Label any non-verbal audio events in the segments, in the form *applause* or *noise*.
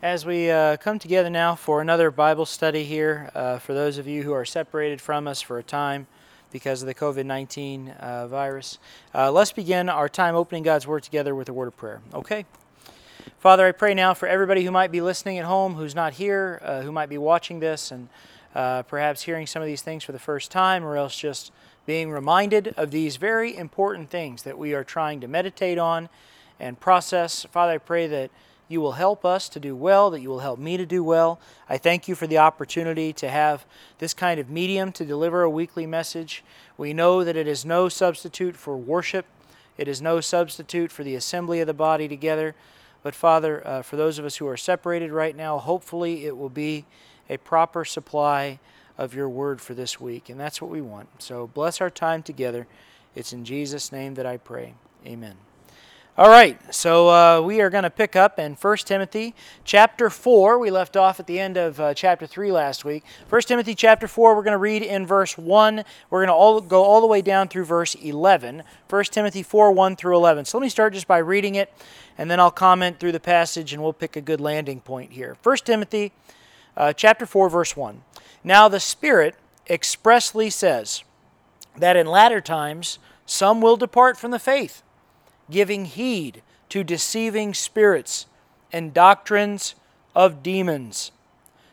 As we uh, come together now for another Bible study here, uh, for those of you who are separated from us for a time because of the COVID 19 uh, virus, uh, let's begin our time opening God's Word together with a word of prayer. Okay? Father, I pray now for everybody who might be listening at home, who's not here, uh, who might be watching this, and uh, perhaps hearing some of these things for the first time, or else just being reminded of these very important things that we are trying to meditate on and process. Father, I pray that you will help us to do well, that you will help me to do well. I thank you for the opportunity to have this kind of medium to deliver a weekly message. We know that it is no substitute for worship, it is no substitute for the assembly of the body together. But Father, uh, for those of us who are separated right now, hopefully it will be a proper supply of your word for this week. And that's what we want. So bless our time together. It's in Jesus' name that I pray. Amen. All right, so uh, we are going to pick up in 1 Timothy chapter 4. We left off at the end of uh, chapter 3 last week. 1 Timothy chapter 4, we're going to read in verse 1. We're going to all, go all the way down through verse 11. 1 Timothy 4, 1 through 11. So let me start just by reading it, and then I'll comment through the passage, and we'll pick a good landing point here. 1 Timothy uh, chapter 4, verse 1. Now the Spirit expressly says that in latter times some will depart from the faith giving heed to deceiving spirits and doctrines of demons,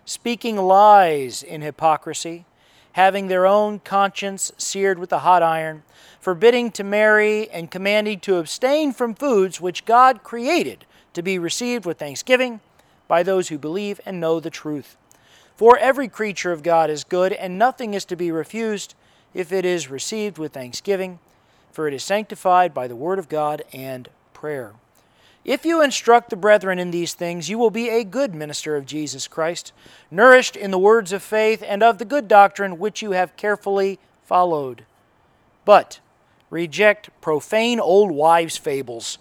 speaking lies in hypocrisy, having their own conscience seared with a hot iron, forbidding to marry, and commanding to abstain from foods which God created to be received with thanksgiving by those who believe and know the truth. For every creature of God is good, and nothing is to be refused if it is received with thanksgiving for it is sanctified by the word of God and prayer. If you instruct the brethren in these things, you will be a good minister of Jesus Christ, nourished in the words of faith and of the good doctrine which you have carefully followed. But reject profane old wives' fables,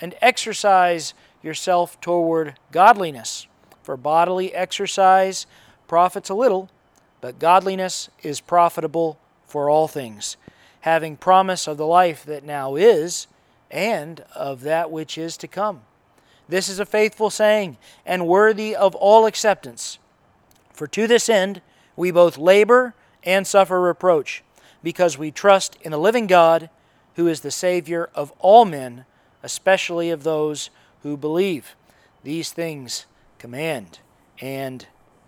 and exercise yourself toward godliness. For bodily exercise profits a little, but godliness is profitable for all things having promise of the life that now is and of that which is to come. This is a faithful saying and worthy of all acceptance. For to this end we both labor and suffer reproach, because we trust in the living God, who is the Savior of all men, especially of those who believe. These things command and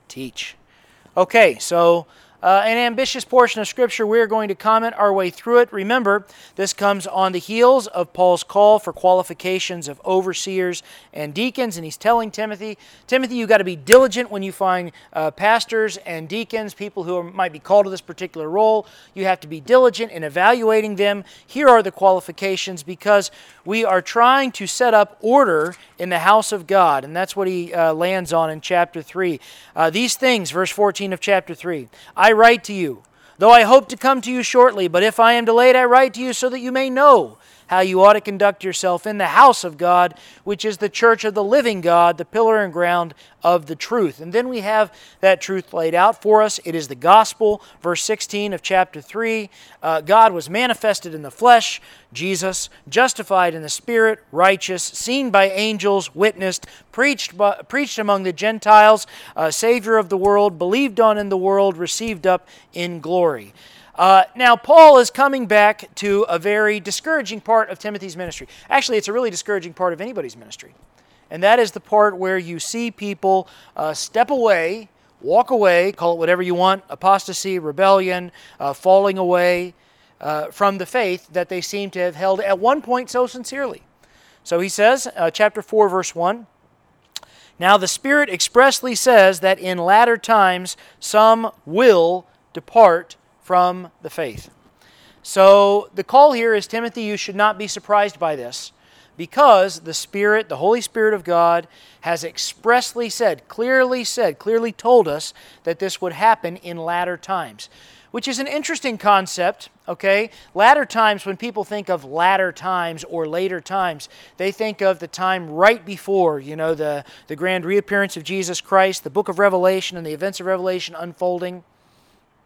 teach. Okay, so uh, an ambitious portion of Scripture. We're going to comment our way through it. Remember, this comes on the heels of Paul's call for qualifications of overseers and deacons, and he's telling Timothy, Timothy, you've got to be diligent when you find uh, pastors and deacons, people who are, might be called to this particular role. You have to be diligent in evaluating them. Here are the qualifications because we are trying to set up order in the house of God, and that's what he uh, lands on in chapter 3. Uh, these things, verse 14 of chapter 3, I I write to you, though I hope to come to you shortly, but if I am delayed, I write to you so that you may know how you ought to conduct yourself in the house of God, which is the church of the living God, the pillar and ground of the truth. And then we have that truth laid out for us. It is the gospel, verse 16 of chapter 3. Uh, God was manifested in the flesh, Jesus, justified in the spirit, righteous, seen by angels, witnessed, preached, by, preached among the Gentiles, uh, Savior of the world, believed on in the world, received up in glory. Uh, now, Paul is coming back to a very discouraging part of Timothy's ministry. Actually, it's a really discouraging part of anybody's ministry. And that is the part where you see people uh, step away, walk away, call it whatever you want apostasy, rebellion, uh, falling away uh, from the faith that they seem to have held at one point so sincerely. So he says, uh, chapter 4, verse 1. Now the Spirit expressly says that in latter times some will depart from the faith. So the call here is Timothy, you should not be surprised by this because the Spirit, the Holy Spirit of God, has expressly said, clearly said, clearly told us that this would happen in latter times. Which is an interesting concept, okay? Latter times, when people think of latter times or later times, they think of the time right before, you know, the, the grand reappearance of Jesus Christ, the book of Revelation, and the events of Revelation unfolding.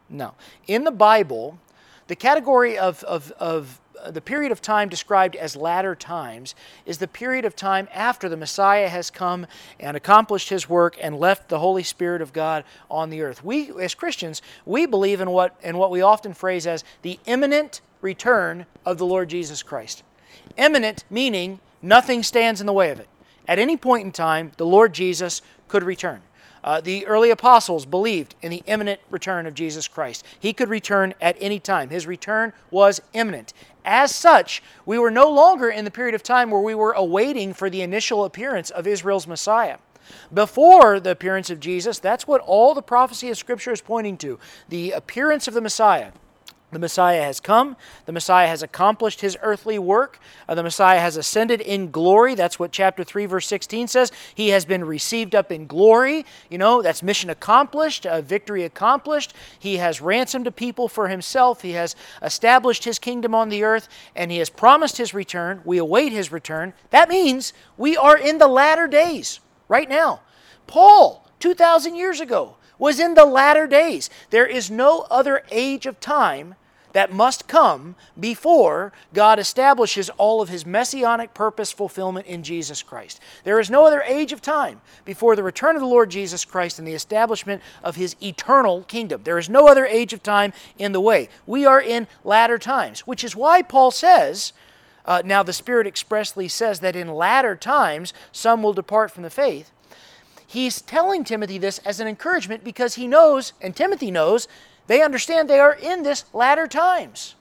No. In the Bible, the category of, of, of uh, the period of time described as latter times is the period of time after the Messiah has come and accomplished his work and left the Holy Spirit of God on the earth. We, as Christians, we believe in what, in what we often phrase as the imminent return of the Lord Jesus Christ. Imminent meaning nothing stands in the way of it. At any point in time, the Lord Jesus could return. Uh, the early apostles believed in the imminent return of Jesus Christ. He could return at any time. His return was imminent. As such, we were no longer in the period of time where we were awaiting for the initial appearance of Israel's Messiah. Before the appearance of Jesus, that's what all the prophecy of Scripture is pointing to the appearance of the Messiah. The Messiah has come. The Messiah has accomplished his earthly work. Uh, the Messiah has ascended in glory. That's what chapter 3, verse 16 says. He has been received up in glory. You know, that's mission accomplished, uh, victory accomplished. He has ransomed a people for himself. He has established his kingdom on the earth, and he has promised his return. We await his return. That means we are in the latter days right now. Paul, 2,000 years ago, was in the latter days. There is no other age of time that must come before God establishes all of his messianic purpose fulfillment in Jesus Christ. There is no other age of time before the return of the Lord Jesus Christ and the establishment of his eternal kingdom. There is no other age of time in the way. We are in latter times, which is why Paul says, uh, now the Spirit expressly says that in latter times some will depart from the faith he's telling Timothy this as an encouragement because he knows, and Timothy knows, they understand they are in this latter times.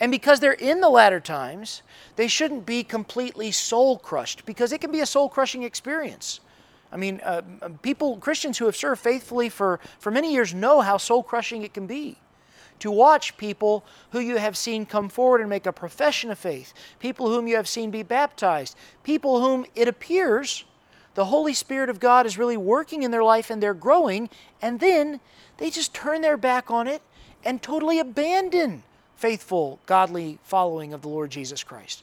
And because they're in the latter times, they shouldn't be completely soul crushed because it can be a soul crushing experience. I mean, uh, people, Christians who have served faithfully for, for many years know how soul crushing it can be. To watch people who you have seen come forward and make a profession of faith, people whom you have seen be baptized, people whom it appears the Holy Spirit of God is really working in their life and they're growing, and then they just turn their back on it and totally abandon faithful, godly following of the Lord Jesus Christ.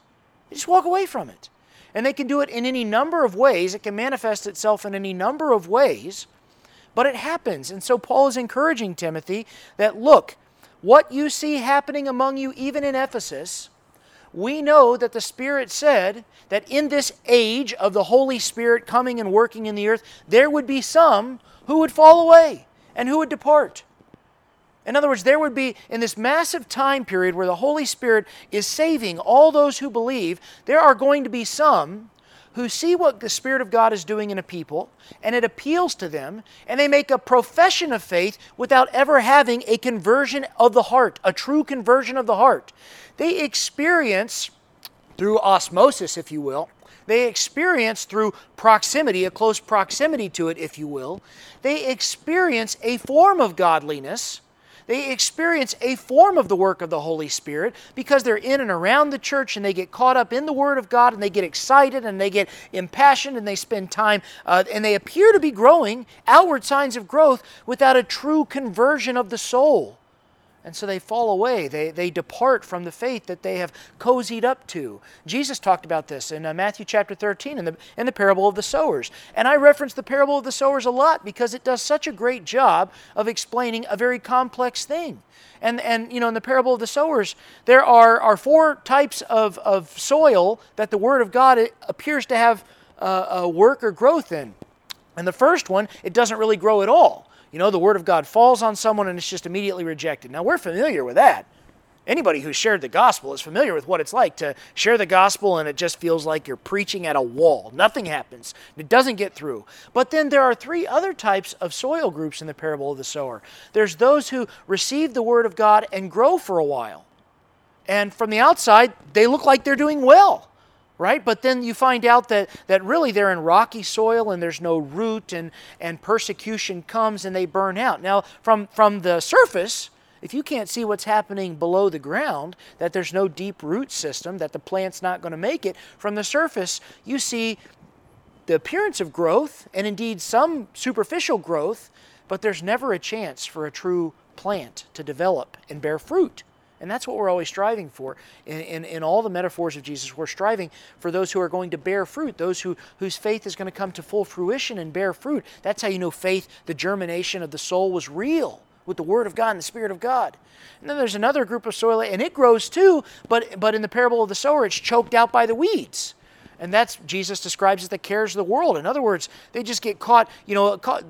They just walk away from it. And they can do it in any number of ways. It can manifest itself in any number of ways, but it happens. And so Paul is encouraging Timothy that look, what you see happening among you, even in Ephesus, we know that the Spirit said that in this age of the Holy Spirit coming and working in the earth, there would be some who would fall away and who would depart. In other words, there would be, in this massive time period where the Holy Spirit is saving all those who believe, there are going to be some who see what the Spirit of God is doing in a people, and it appeals to them, and they make a profession of faith without ever having a conversion of the heart, a true conversion of the heart. They experience, through osmosis, if you will, they experience through proximity, a close proximity to it, if you will, they experience a form of godliness. They experience a form of the work of the Holy Spirit because they're in and around the church and they get caught up in the Word of God and they get excited and they get impassioned and they spend time uh, and they appear to be growing, outward signs of growth, without a true conversion of the soul. And so they fall away. They, they depart from the faith that they have cozied up to. Jesus talked about this in uh, Matthew chapter 13 in the, in the parable of the sowers. And I reference the parable of the sowers a lot because it does such a great job of explaining a very complex thing. And, and you know, in the parable of the sowers, there are, are four types of, of soil that the Word of God appears to have uh, a work or growth in. And the first one, it doesn't really grow at all. You know, the Word of God falls on someone and it's just immediately rejected. Now, we're familiar with that. Anybody who's shared the gospel is familiar with what it's like to share the gospel and it just feels like you're preaching at a wall. Nothing happens, it doesn't get through. But then there are three other types of soil groups in the parable of the sower there's those who receive the Word of God and grow for a while. And from the outside, they look like they're doing well right? But then you find out that, that really they're in rocky soil and there's no root and, and persecution comes and they burn out. Now, from, from the surface, if you can't see what's happening below the ground, that there's no deep root system, that the plant's not going to make it, from the surface, you see the appearance of growth and indeed some superficial growth, but there's never a chance for a true plant to develop and bear fruit. And that's what we're always striving for. In, in, in, all the metaphors of Jesus, we're striving for those who are going to bear fruit, those who, whose faith is going to come to full fruition and bear fruit. That's how you know faith, the germination of the soul, was real, with the Word of God and the Spirit of God. And then there's another group of soil, and it grows too, but, but in the parable of the sower, it's choked out by the weeds. And that's Jesus describes as the cares of the world. In other words, they just get caught, you know, caught,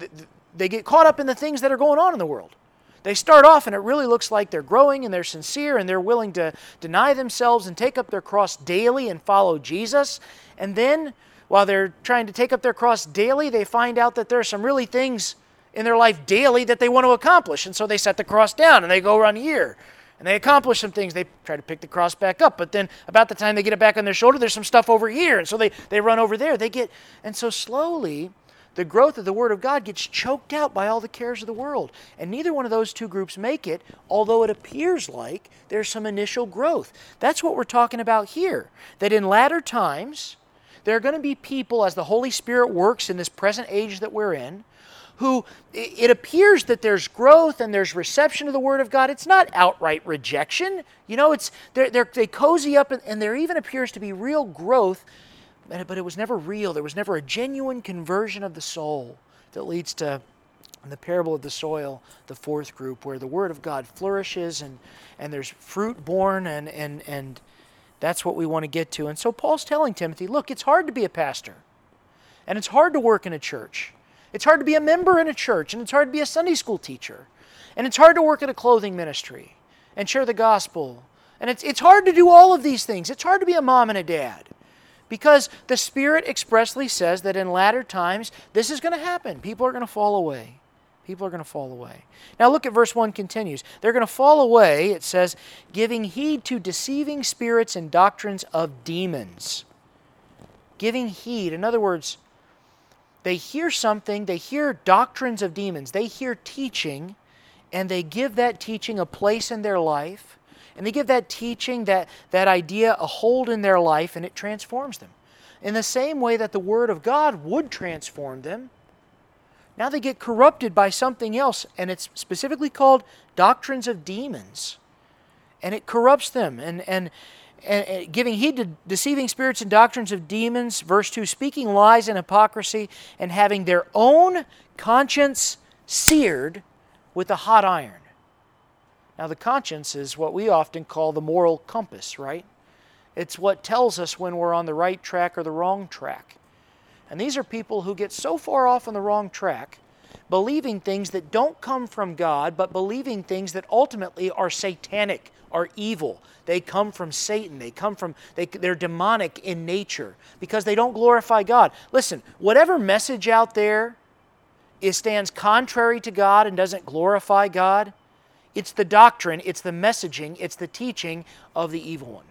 they get caught up in the things that are going on in the world. They start off and it really looks like they're growing and they're sincere and they're willing to deny themselves and take up their cross daily and follow Jesus. And then, while they're trying to take up their cross daily, they find out that there are some really things in their life daily that they want to accomplish. And so they set the cross down and they go around here and they accomplish some things. They try to pick the cross back up, but then about the time they get it back on their shoulder, there's some stuff over here. And so they, they run over there. They get, and so slowly, the growth of the Word of God gets choked out by all the cares of the world. And neither one of those two groups make it, although it appears like there's some initial growth. That's what we're talking about here. That in latter times, there are going to be people, as the Holy Spirit works in this present age that we're in, who it appears that there's growth and there's reception of the Word of God. It's not outright rejection. You know, it's they're, they're, they cozy up and, and there even appears to be real growth but it was never real. There was never a genuine conversion of the soul that leads to the parable of the soil, the fourth group, where the Word of God flourishes and, and there's fruit born, and, and, and that's what we want to get to. And so Paul's telling Timothy look, it's hard to be a pastor, and it's hard to work in a church. It's hard to be a member in a church, and it's hard to be a Sunday school teacher, and it's hard to work at a clothing ministry and share the gospel. And it's, it's hard to do all of these things. It's hard to be a mom and a dad. Because the Spirit expressly says that in latter times this is going to happen. People are going to fall away. People are going to fall away. Now look at verse 1 continues. They're going to fall away, it says, giving heed to deceiving spirits and doctrines of demons. Giving heed. In other words, they hear something, they hear doctrines of demons, they hear teaching, and they give that teaching a place in their life and they give that teaching, that, that idea, a hold in their life, and it transforms them. In the same way that the Word of God would transform them, now they get corrupted by something else, and it's specifically called doctrines of demons. And it corrupts them. And, and, and, giving heed to deceiving spirits and doctrines of demons, verse 2, speaking lies and hypocrisy, and having their own conscience seared with a hot iron. Now, the conscience is what we often call the moral compass, right? It's what tells us when we're on the right track or the wrong track. And these are people who get so far off on the wrong track, believing things that don't come from God, but believing things that ultimately are satanic, are evil. They come from Satan. They come from, they, they're demonic in nature because they don't glorify God. Listen, whatever message out there is, stands contrary to God and doesn't glorify God, it's the doctrine, it's the messaging, it's the teaching of the evil one.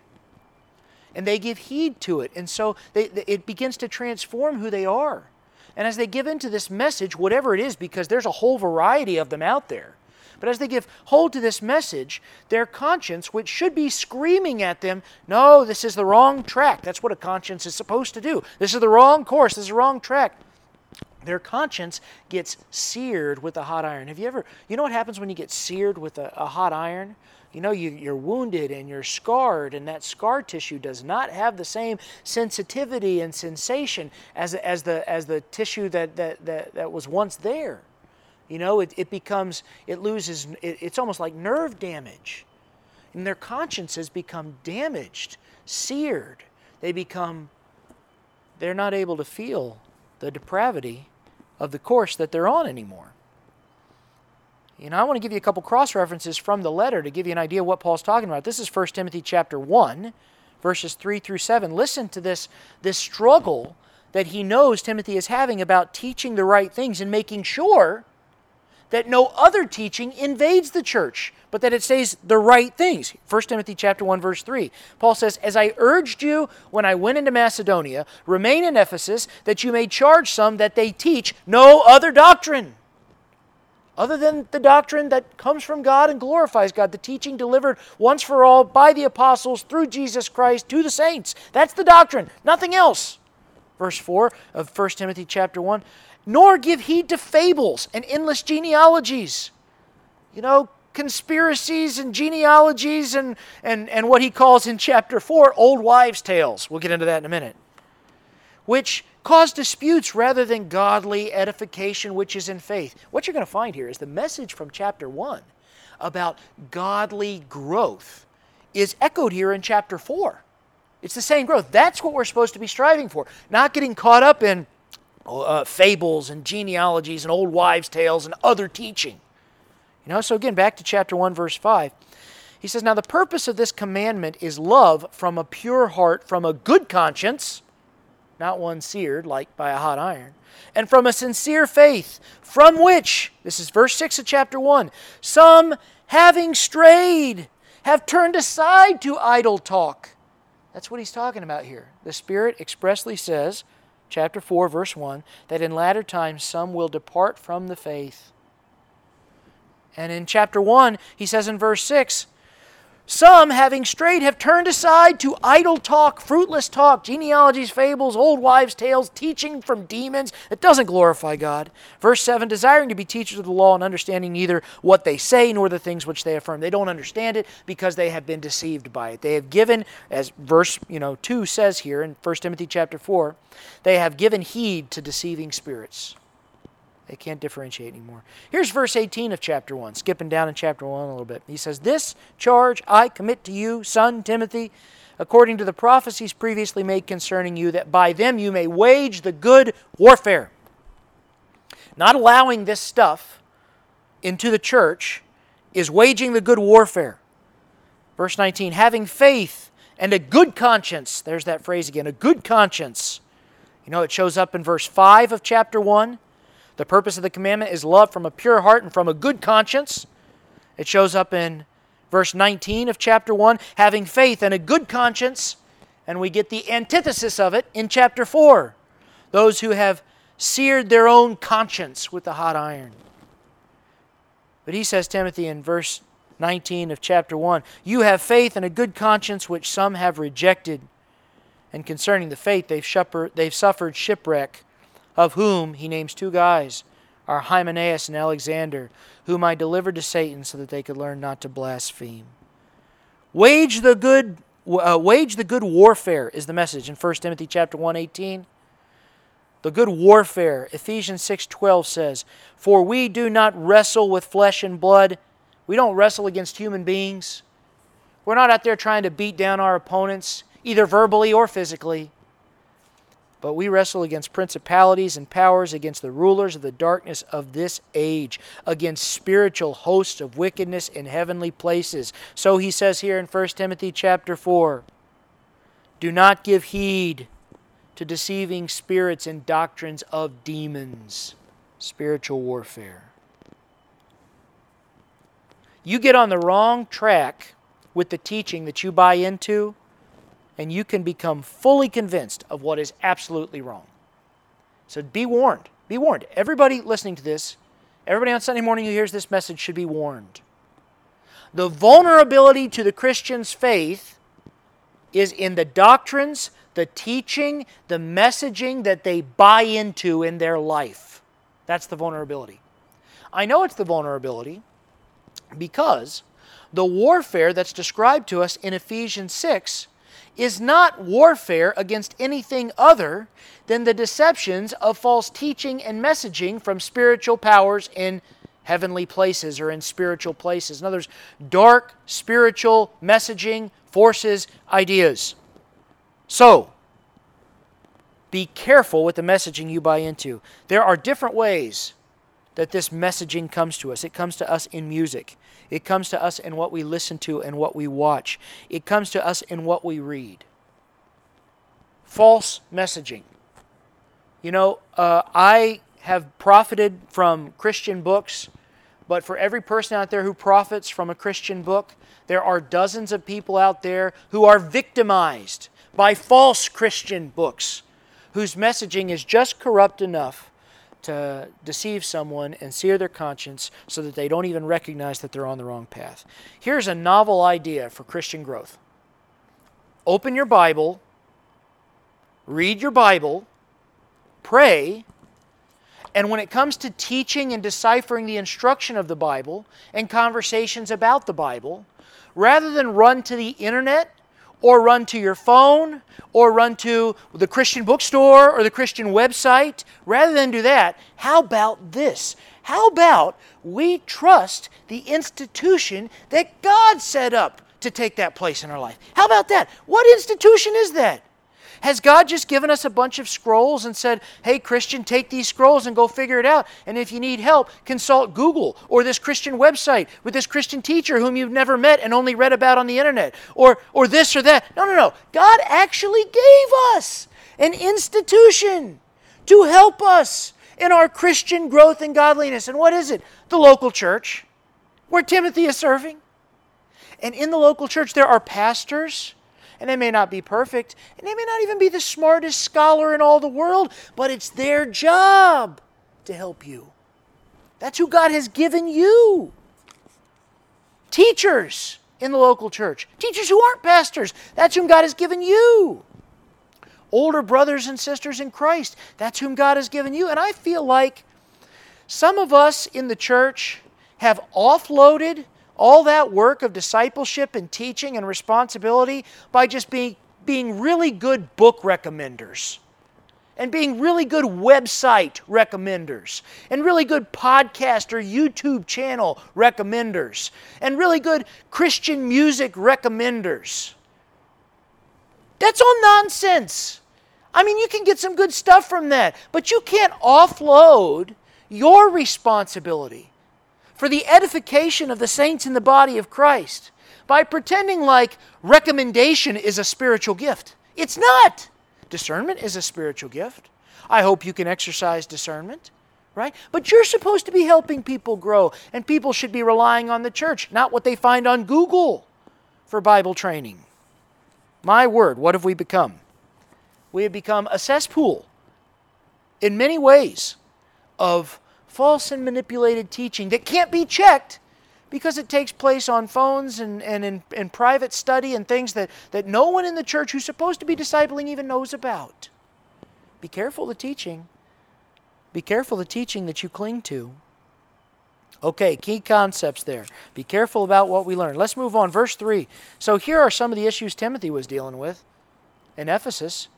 And they give heed to it. And so they, it begins to transform who they are. And as they give into this message, whatever it is, because there's a whole variety of them out there, but as they give hold to this message, their conscience, which should be screaming at them, no, this is the wrong track. That's what a conscience is supposed to do. This is the wrong course. This is the wrong track their conscience gets seared with a hot iron. Have you ever, you know what happens when you get seared with a, a hot iron? You know, you, you're wounded and you're scarred, and that scar tissue does not have the same sensitivity and sensation as, as, the, as the tissue that, that, that, that was once there. You know, it, it becomes, it loses, it, it's almost like nerve damage. And their consciences become damaged, seared. They become, they're not able to feel the depravity of the course that they're on anymore. You know, I want to give you a couple cross references from the letter to give you an idea of what Paul's talking about. This is 1 Timothy chapter 1, verses 3 through 7. Listen to this, this struggle that he knows Timothy is having about teaching the right things and making sure that no other teaching invades the church, but that it says the right things. 1 Timothy chapter 1 verse 3. Paul says, "As I urged you when I went into Macedonia, remain in Ephesus that you may charge some that they teach no other doctrine." Other than the doctrine that comes from God and glorifies God, the teaching delivered once for all by the apostles through Jesus Christ to the saints. That's the doctrine, nothing else. Verse 4 of 1 Timothy chapter 1 nor give heed to fables and endless genealogies. You know, conspiracies and genealogies and, and, and what he calls in chapter 4 old wives' tales. We'll get into that in a minute. Which cause disputes rather than godly edification which is in faith. What you're going to find here is the message from chapter 1 about godly growth is echoed here in chapter 4. It's the same growth. That's what we're supposed to be striving for, not getting caught up in uh, fables and genealogies and old wives' tales and other teaching. You know, so again, back to chapter 1, verse 5. He says, Now the purpose of this commandment is love from a pure heart, from a good conscience, not one seared like by a hot iron, and from a sincere faith, from which, this is verse 6 of chapter 1, some having strayed have turned aside to idle talk. That's what he's talking about here. The Spirit expressly says, chapter 4, verse 1, that in latter times some will depart from the faith. And in chapter 1, he says in verse 6, some, having strayed, have turned aside to idle talk, fruitless talk, genealogies, fables, old wives' tales, teaching from demons that doesn't glorify God. Verse 7 desiring to be teachers of the law and understanding neither what they say nor the things which they affirm. They don't understand it because they have been deceived by it. They have given, as verse you know 2 says here in 1 Timothy chapter 4, they have given heed to deceiving spirits. They can't differentiate anymore. Here's verse 18 of chapter 1, skipping down in chapter 1 a little bit. He says, This charge I commit to you, son Timothy, according to the prophecies previously made concerning you, that by them you may wage the good warfare. Not allowing this stuff into the church is waging the good warfare. Verse 19, having faith and a good conscience. There's that phrase again, a good conscience. You know, it shows up in verse 5 of chapter 1. The purpose of the commandment is love from a pure heart and from a good conscience. It shows up in verse 19 of chapter 1, having faith and a good conscience. And we get the antithesis of it in chapter 4 those who have seared their own conscience with the hot iron. But he says, Timothy, in verse 19 of chapter 1, you have faith and a good conscience which some have rejected. And concerning the faith, they've, they've suffered shipwreck of whom he names two guys are Hymenaeus and Alexander, whom I delivered to Satan so that they could learn not to blaspheme. Wage the good uh, wage the good warfare is the message in 1 Timothy chapter 1:18. The good warfare, Ephesians 6:12 says, "For we do not wrestle with flesh and blood. We don't wrestle against human beings. We're not out there trying to beat down our opponents, either verbally or physically. But we wrestle against principalities and powers, against the rulers of the darkness of this age, against spiritual hosts of wickedness in heavenly places. So he says here in 1 Timothy chapter 4 Do not give heed to deceiving spirits and doctrines of demons, spiritual warfare. You get on the wrong track with the teaching that you buy into and you can become fully convinced of what is absolutely wrong. So be warned. Be warned. Everybody listening to this, everybody on Sunday morning who hears this message should be warned. The vulnerability to the Christian's faith is in the doctrines, the teaching, the messaging that they buy into in their life. That's the vulnerability. I know it's the vulnerability because the warfare that's described to us in Ephesians 6 is not warfare against anything other than the deceptions of false teaching and messaging from spiritual powers in heavenly places or in spiritual places. In other words, dark spiritual messaging, forces, ideas. So, be careful with the messaging you buy into. There are different ways that this messaging comes to us. It comes to us in music, it comes to us in what we listen to and what we watch, it comes to us in what we read. False messaging. You know, uh, I have profited from Christian books, but for every person out there who profits from a Christian book, there are dozens of people out there who are victimized by false Christian books whose messaging is just corrupt enough to deceive someone and sear their conscience so that they don't even recognize that they're on the wrong path. Here's a novel idea for Christian growth open your Bible, read your Bible, pray, and when it comes to teaching and deciphering the instruction of the Bible and conversations about the Bible, rather than run to the internet or run to your phone or run to the Christian bookstore or the Christian website. Rather than do that, how about this? How about we trust the institution that God set up to take that place in our life? How about that? What institution is that? Has God just given us a bunch of scrolls and said, hey, Christian, take these scrolls and go figure it out? And if you need help, consult Google or this Christian website with this Christian teacher whom you've never met and only read about on the internet or, or this or that. No, no, no. God actually gave us an institution to help us in our Christian growth and godliness. And what is it? The local church where Timothy is serving. And in the local church, there are pastors and they may not be perfect, and they may not even be the smartest scholar in all the world, but it's their job to help you. That's who God has given you. Teachers in the local church, teachers who aren't pastors, that's whom God has given you. Older brothers and sisters in Christ, that's whom God has given you. And I feel like some of us in the church have offloaded all that work of discipleship and teaching and responsibility by just being, being really good book recommenders and being really good website recommenders and really good podcast or YouTube channel recommenders and really good Christian music recommenders. That's all nonsense. I mean, you can get some good stuff from that, but you can't offload your responsibility for the edification of the saints in the body of Christ by pretending like recommendation is a spiritual gift. It's not. Discernment is a spiritual gift. I hope you can exercise discernment, right? But you're supposed to be helping people grow, and people should be relying on the church, not what they find on Google for Bible training. My word, what have we become? We have become a cesspool in many ways of false and manipulated teaching that can't be checked because it takes place on phones and, and in, in private study and things that, that no one in the church who's supposed to be discipling even knows about. Be careful the teaching. Be careful the teaching that you cling to. Okay, key concepts there. Be careful about what we learn. Let's move on. Verse 3. So here are some of the issues Timothy was dealing with in Ephesus.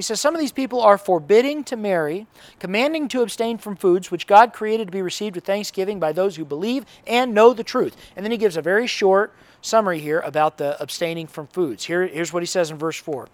He says some of these people are forbidding to marry, commanding to abstain from foods which God created to be received with thanksgiving by those who believe and know the truth. And then he gives a very short summary here about the abstaining from foods. Here, here's what he says in verse 4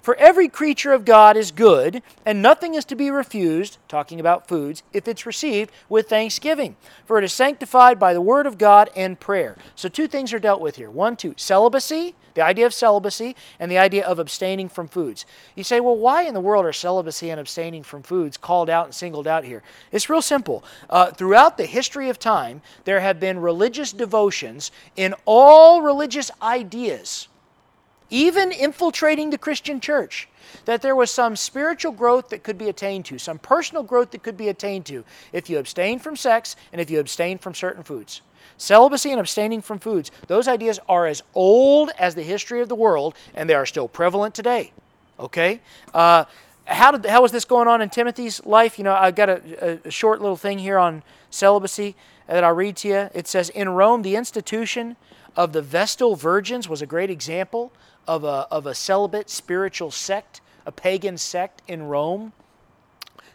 For every creature of God is good, and nothing is to be refused, talking about foods, if it's received with thanksgiving. For it is sanctified by the word of God and prayer. So, two things are dealt with here. One, two, celibacy the idea of celibacy and the idea of abstaining from foods. You say, well, why in the world are celibacy and abstaining from foods called out and singled out here? It's real simple. Uh, throughout the history of time, there have been religious devotions in all religious ideas, even infiltrating the Christian church that there was some spiritual growth that could be attained to, some personal growth that could be attained to if you abstain from sex and if you abstain from certain foods. Celibacy and abstaining from foods, those ideas are as old as the history of the world, and they are still prevalent today. Okay? Uh, how, did, how was this going on in Timothy's life? You know, I got a, a short little thing here on celibacy that I'll read to you. It says In Rome, the institution of the Vestal Virgins was a great example of a, of a celibate spiritual sect, a pagan sect in Rome.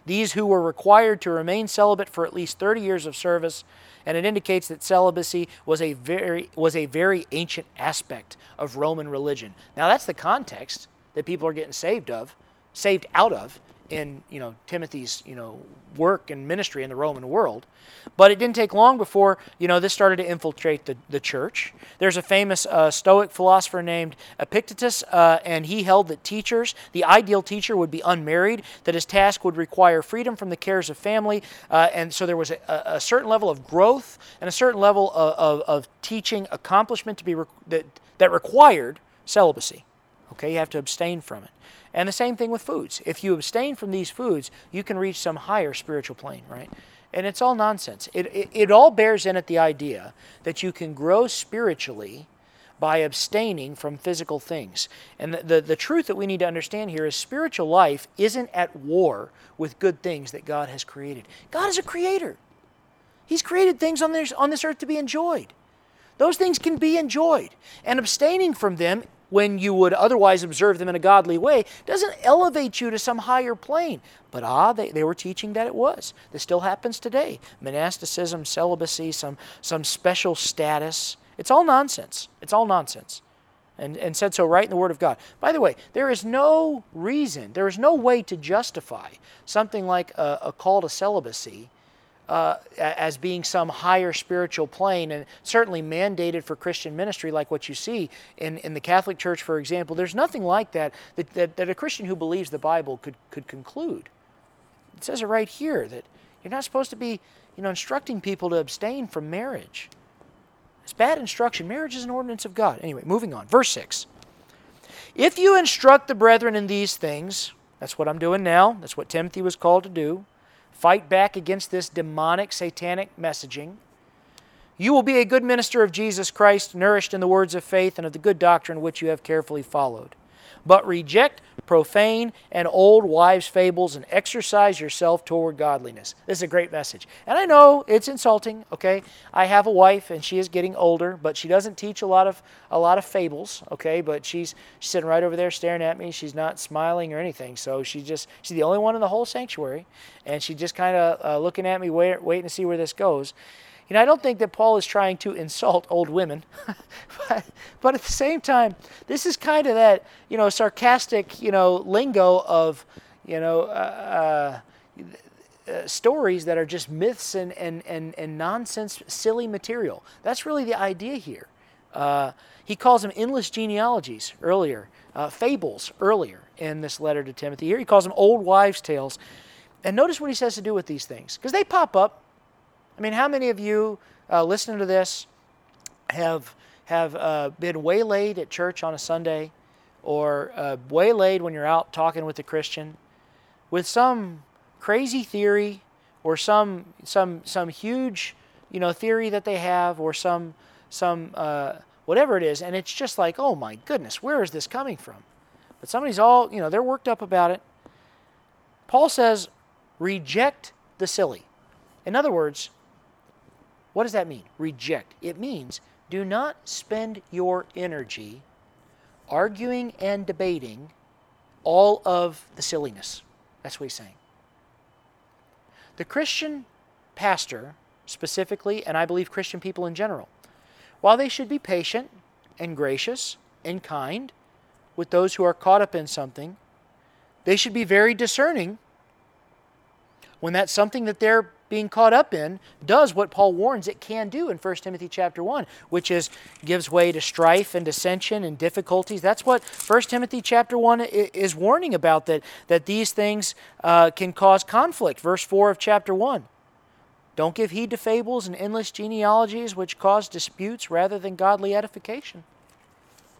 These who were required to remain celibate for at least 30 years of service and it indicates that celibacy was a very was a very ancient aspect of Roman religion. Now that's the context that people are getting saved of, saved out of in you know Timothy's you know work and ministry in the Roman world. But it didn't take long before you know this started to infiltrate the, the church. There's a famous uh, Stoic philosopher named Epictetus, uh, and he held that teachers, the ideal teacher, would be unmarried, that his task would require freedom from the cares of family, uh, and so there was a, a, certain level of growth and a certain level of, of, of teaching accomplishment to be re- that, that required celibacy. Okay, you have to abstain from it. And the same thing with foods. If you abstain from these foods, you can reach some higher spiritual plane, right? And it's all nonsense. It, it, it all bears in at the idea that you can grow spiritually by abstaining from physical things. And the, the, the, truth that we need to understand here is spiritual life isn't at war with good things that God has created. God is a creator, He's created things on this, on this earth to be enjoyed. Those things can be enjoyed, and abstaining from them when you would otherwise observe them in a godly way doesn't elevate you to some higher plane. But ah, they, they were teaching that it was. This still happens today. Monasticism, celibacy, some, some special status. It's all nonsense. It's all nonsense. And, and said so right in the Word of God. By the way, there is no reason, there is no way to justify something like a, a call to celibacy uh, as being some higher spiritual plane and certainly mandated for Christian ministry, like what you see in, in the Catholic Church, for example. There's nothing like that that, that that a Christian who believes the Bible could, could conclude. It says it right here that you're not supposed to be you know, instructing people to abstain from marriage. It's bad instruction. Marriage is an ordinance of God. Anyway, moving on. Verse 6. If you instruct the brethren in these things, that's what I'm doing now, that's what Timothy was called to do Fight back against this demonic, satanic messaging. You will be a good minister of Jesus Christ, nourished in the words of faith and of the good doctrine which you have carefully followed. But reject profane and old wives' fables and exercise yourself toward godliness. This is a great message. And I know it's insulting, okay? I have a wife and she is getting older, but she doesn't teach a lot of a lot of fables, okay? But she's, she's sitting right over there staring at me. She's not smiling or anything. So she just she's the only one in the whole sanctuary, and she's just kind of uh, looking at me, wait, waiting to see where this goes. You know, I don't think that Paul is trying to insult old women, *laughs* but, but at the same time, this is kind of that, you know, sarcastic, you know, lingo of, you know, uh, uh, uh, stories that are just myths and, and, and, and nonsense, silly material. That's really the idea here. Uh, he calls them endless genealogies earlier, uh, fables earlier in this letter to Timothy. Here he calls them old wives' tales. And notice what he says to do with these things, because they pop up I mean, how many of you uh, listening to this have have uh, been waylaid at church on a Sunday, or uh, waylaid when you're out talking with a Christian, with some crazy theory or some some some huge you know theory that they have, or some some uh, whatever it is, and it's just like, oh my goodness, where is this coming from? But somebody's all you know they're worked up about it. Paul says, reject the silly. In other words, what does that mean? Reject. It means do not spend your energy arguing and debating all of the silliness. That's what he's saying. The Christian pastor, specifically, and I believe Christian people in general, while they should be patient and gracious and kind with those who are caught up in something, they should be very discerning when that's something that they're being caught up in does what Paul warns it can do in 1 Timothy chapter 1, which is gives way to strife and dissension and difficulties. That's what 1 Timothy chapter 1 is warning about, that, that these things uh, can cause conflict. Verse 4 of chapter 1. Don't give heed to fables and endless genealogies which cause disputes rather than godly edification.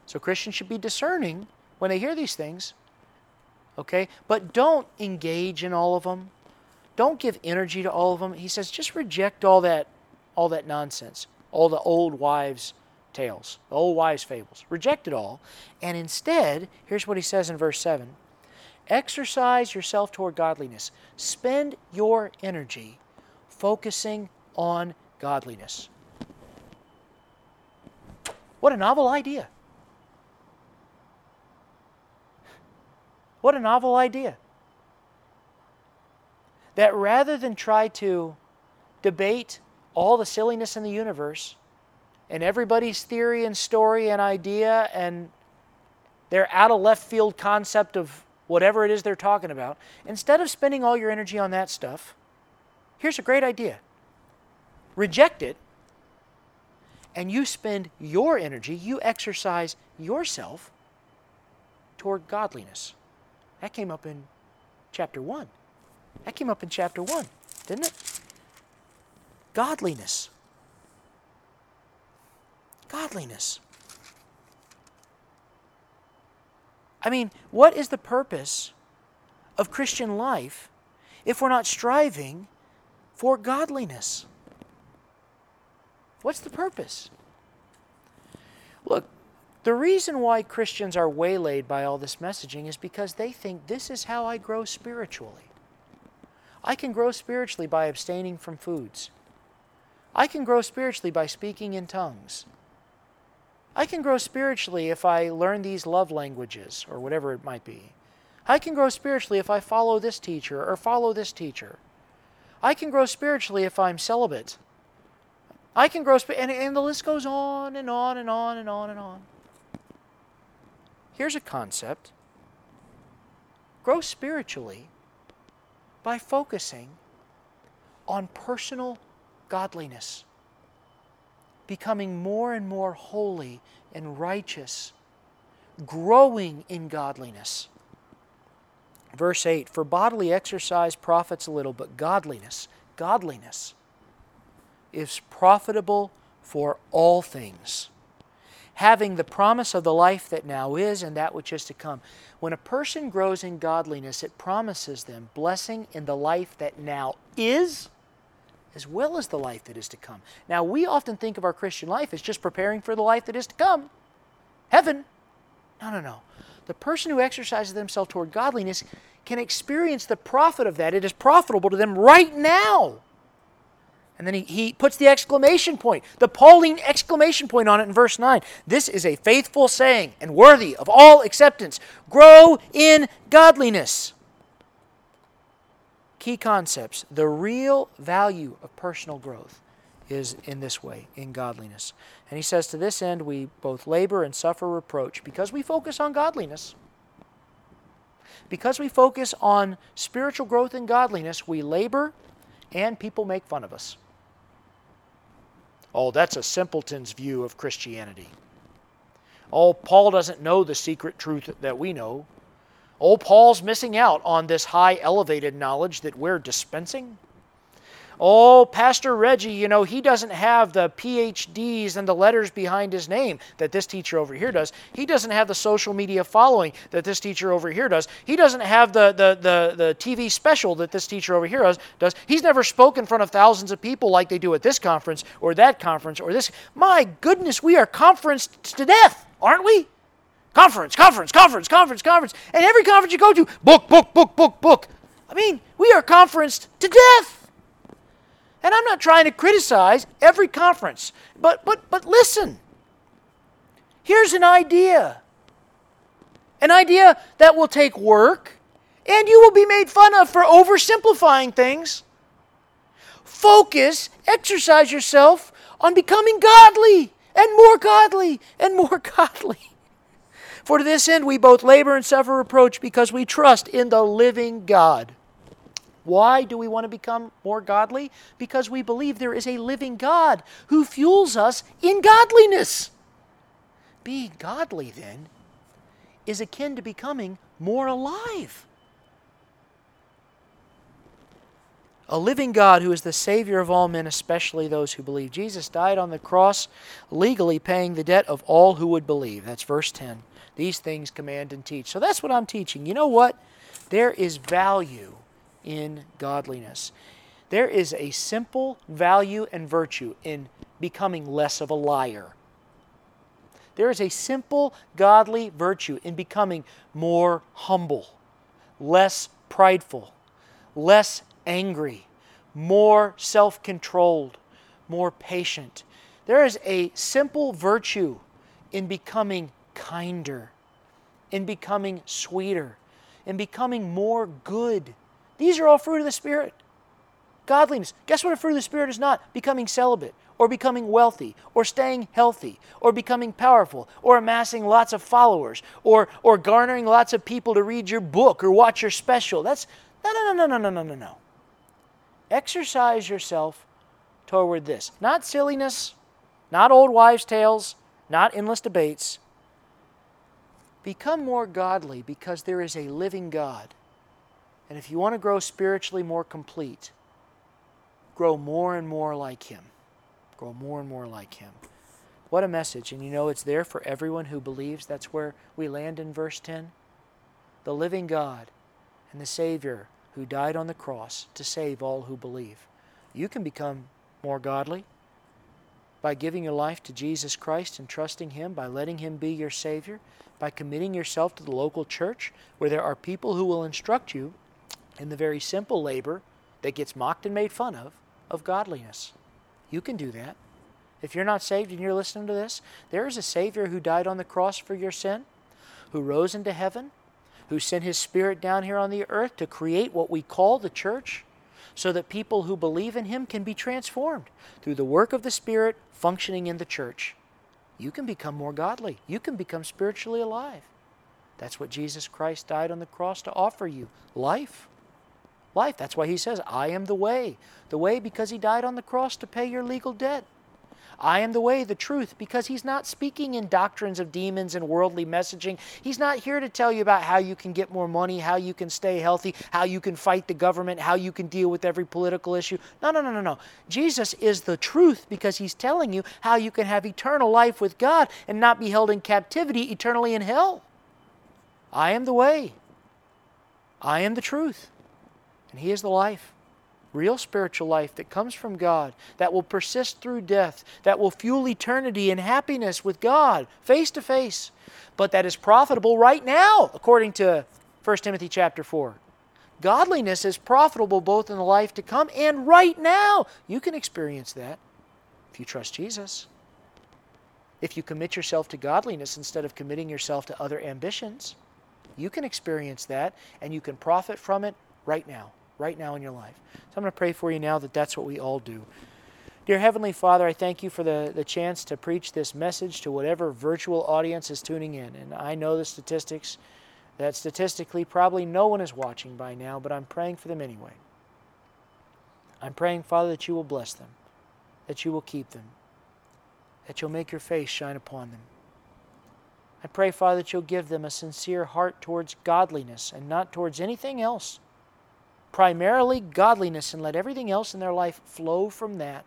So Christians should be discerning when they hear these things. Okay? But don't engage in all of them don't give energy to all of them. He says just reject all that all that nonsense, all the old wives' tales, the old wives' fables. Reject it all. And instead, here's what he says in verse 7 exercise yourself toward godliness. Spend your energy focusing on godliness. What a novel idea! What a novel idea that rather than try to debate all the silliness in the universe and everybody's theory and story and idea and their out of left field concept of whatever it is they're talking about, instead of spending all your energy on that stuff, here's a great idea reject it and you spend your energy, you exercise yourself toward godliness. That came up in chapter 1. That came up in chapter 1, didn't it? Godliness. Godliness. I mean, what is the purpose of Christian life if we're not striving for godliness? What's the purpose? Look, the reason why Christians are waylaid by all this messaging is because they think this is how I grow spiritually. I can grow spiritually by abstaining from foods. I can grow spiritually by speaking in tongues. I can grow spiritually if I learn these love languages or whatever it might be. I can grow spiritually if I follow this teacher or follow this teacher. I can grow spiritually if I'm celibate. I can grow, and, and the list goes on and on and on and on and on. Here's a concept grow spiritually by focusing on personal godliness, becoming more and more holy and righteous, growing in godliness. Verse 8 For bodily exercise profits a little, but godliness, godliness is profitable for all things, having the promise of the life that now is and that which is to come. When a person grows in godliness, it promises them blessing in the life that now is as well as the life that is to come. Now, we often think of our Christian life as just preparing for the life that is to come heaven. No, no, no. The person who exercises themselves toward godliness can experience the profit of that. It is profitable to them right now. And then he, he puts the exclamation point, the Pauline exclamation point on it in verse 9. This is a faithful saying and worthy of all acceptance. Grow in godliness. Key concepts. The real value of personal growth is in this way, in godliness. And he says, To this end, we both labor and suffer reproach because we focus on godliness. Because we focus on spiritual growth and godliness, we labor and people make fun of us. Oh, that's a simpleton's view of Christianity. Oh, Paul doesn't know the secret truth that we know. Oh, Paul's missing out on this high elevated knowledge that we're dispensing. Oh, Pastor Reggie, you know, he doesn't have the PhDs and the letters behind his name that this teacher over here does. He doesn't have the social media following that this teacher over here does. He doesn't have the, the, the, the TV special that this teacher over here does. He's never spoken in front of thousands of people like they do at this conference or that conference or this. My goodness, we are conferenced to death, aren't we? Conference, conference, conference, conference, conference. And every conference you go to, book, book, book, book, book. I mean, we are conferenced to death. And I'm not trying to criticize every conference, but, but, but listen. Here's an idea an idea that will take work, and you will be made fun of for oversimplifying things. Focus, exercise yourself on becoming godly and more godly and more *laughs* godly. For to this end we both labor and suffer reproach because we trust in the living God why do we want to become more godly? Because we believe there is a living God who fuels us in godliness. Being godly, then, is akin to becoming more alive. A living God who is the Savior of all men, especially those who believe. Jesus died on the cross, legally paying the debt of all who would believe. That's verse 10. These things command and teach. So that's what I'm teaching. You know what? There is value in godliness. There is a simple value and virtue in becoming less of a liar. There is a simple godly virtue in becoming more humble, less prideful, less angry, more self controlled, more patient. There is a simple virtue in becoming kinder, in becoming sweeter, in becoming more good these are all fruit of the Spirit. Godliness. Guess what a fruit of the Spirit is not? Becoming celibate, or becoming wealthy, or staying healthy, or becoming powerful, or amassing lots of followers, or, or garnering lots of people to read your book or watch your special. That's no, no, no, no, no, no, no, no. Exercise yourself toward this. Not silliness, not old wives' tales, not endless debates. Become more godly because there is a living God and if you want to grow spiritually more complete, grow more and more like Him. Grow more and more like Him. What a message. And you know it's there for everyone who believes. That's where we land in verse 10. The living God and the Savior who died on the cross to save all who believe. You can become more godly by giving your life to Jesus Christ and trusting Him, by letting Him be your Savior, by committing yourself to the local church where there are people who will instruct you in the very simple labor that gets mocked and made fun of, of godliness. You can do that. If you're not saved and you're listening to this, there is a Savior who died on the cross for your sin, who rose into heaven, who sent his Spirit down here on the earth to create what we call the church, so that people who believe in him can be transformed through the work of the Spirit functioning in the church. You can become more godly, you can become spiritually alive. That's what Jesus Christ died on the cross to offer you life. Life. That's why he says, I am the way. The way because he died on the cross to pay your legal debt. I am the way, the truth, because he's not speaking in doctrines of demons and worldly messaging. He's not here to tell you about how you can get more money, how you can stay healthy, how you can fight the government, how you can deal with every political issue. No, no, no, no, no. Jesus is the truth because he's telling you how you can have eternal life with God and not be held in captivity eternally in hell. I am the way. I am the truth. And he is the life real spiritual life that comes from God, that will persist through death, that will fuel eternity in happiness with God, face to face, but that is profitable right now, according to 1 Timothy chapter 4. Godliness is profitable both in the life to come and right now. You can experience that if you trust Jesus. If you commit yourself to godliness instead of committing yourself to other ambitions, you can experience that and you can profit from it right now right now in your life. So I'm going to pray for you now that that's what we all do. Dear Heavenly Father, I thank you for the, the chance to preach this message to whatever virtual audience is tuning in. And I know the statistics that statistically probably no one is watching by now, but I'm praying for them anyway. I'm praying, Father, that you will bless them, that you will keep them, that you'll make your face shine upon them. I pray, Father, that you'll give them a sincere heart towards godliness and not towards anything else primarily godliness, and let everything else in their life flow from that.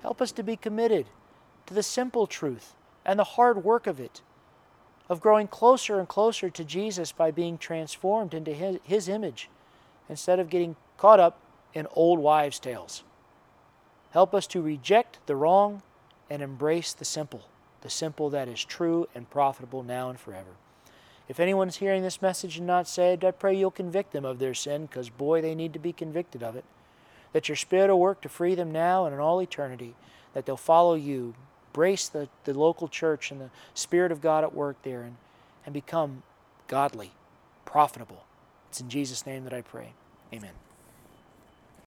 Help us to be committed to the simple truth and the hard work of it, of growing closer and closer to Jesus by being transformed into His, his image instead of getting caught up in old wives' tales. Help us to reject the wrong and embrace the simple, the simple that is true and profitable now and forever. If anyone's hearing this message and not saved, I pray you'll convict them of their sin, because boy, they need to be convicted of it. That your Spirit will work to free them now and in all eternity, that they'll follow you, brace the, the local church and the Spirit of God at work there, and, and become godly, profitable. It's in Jesus' name that I pray. Amen.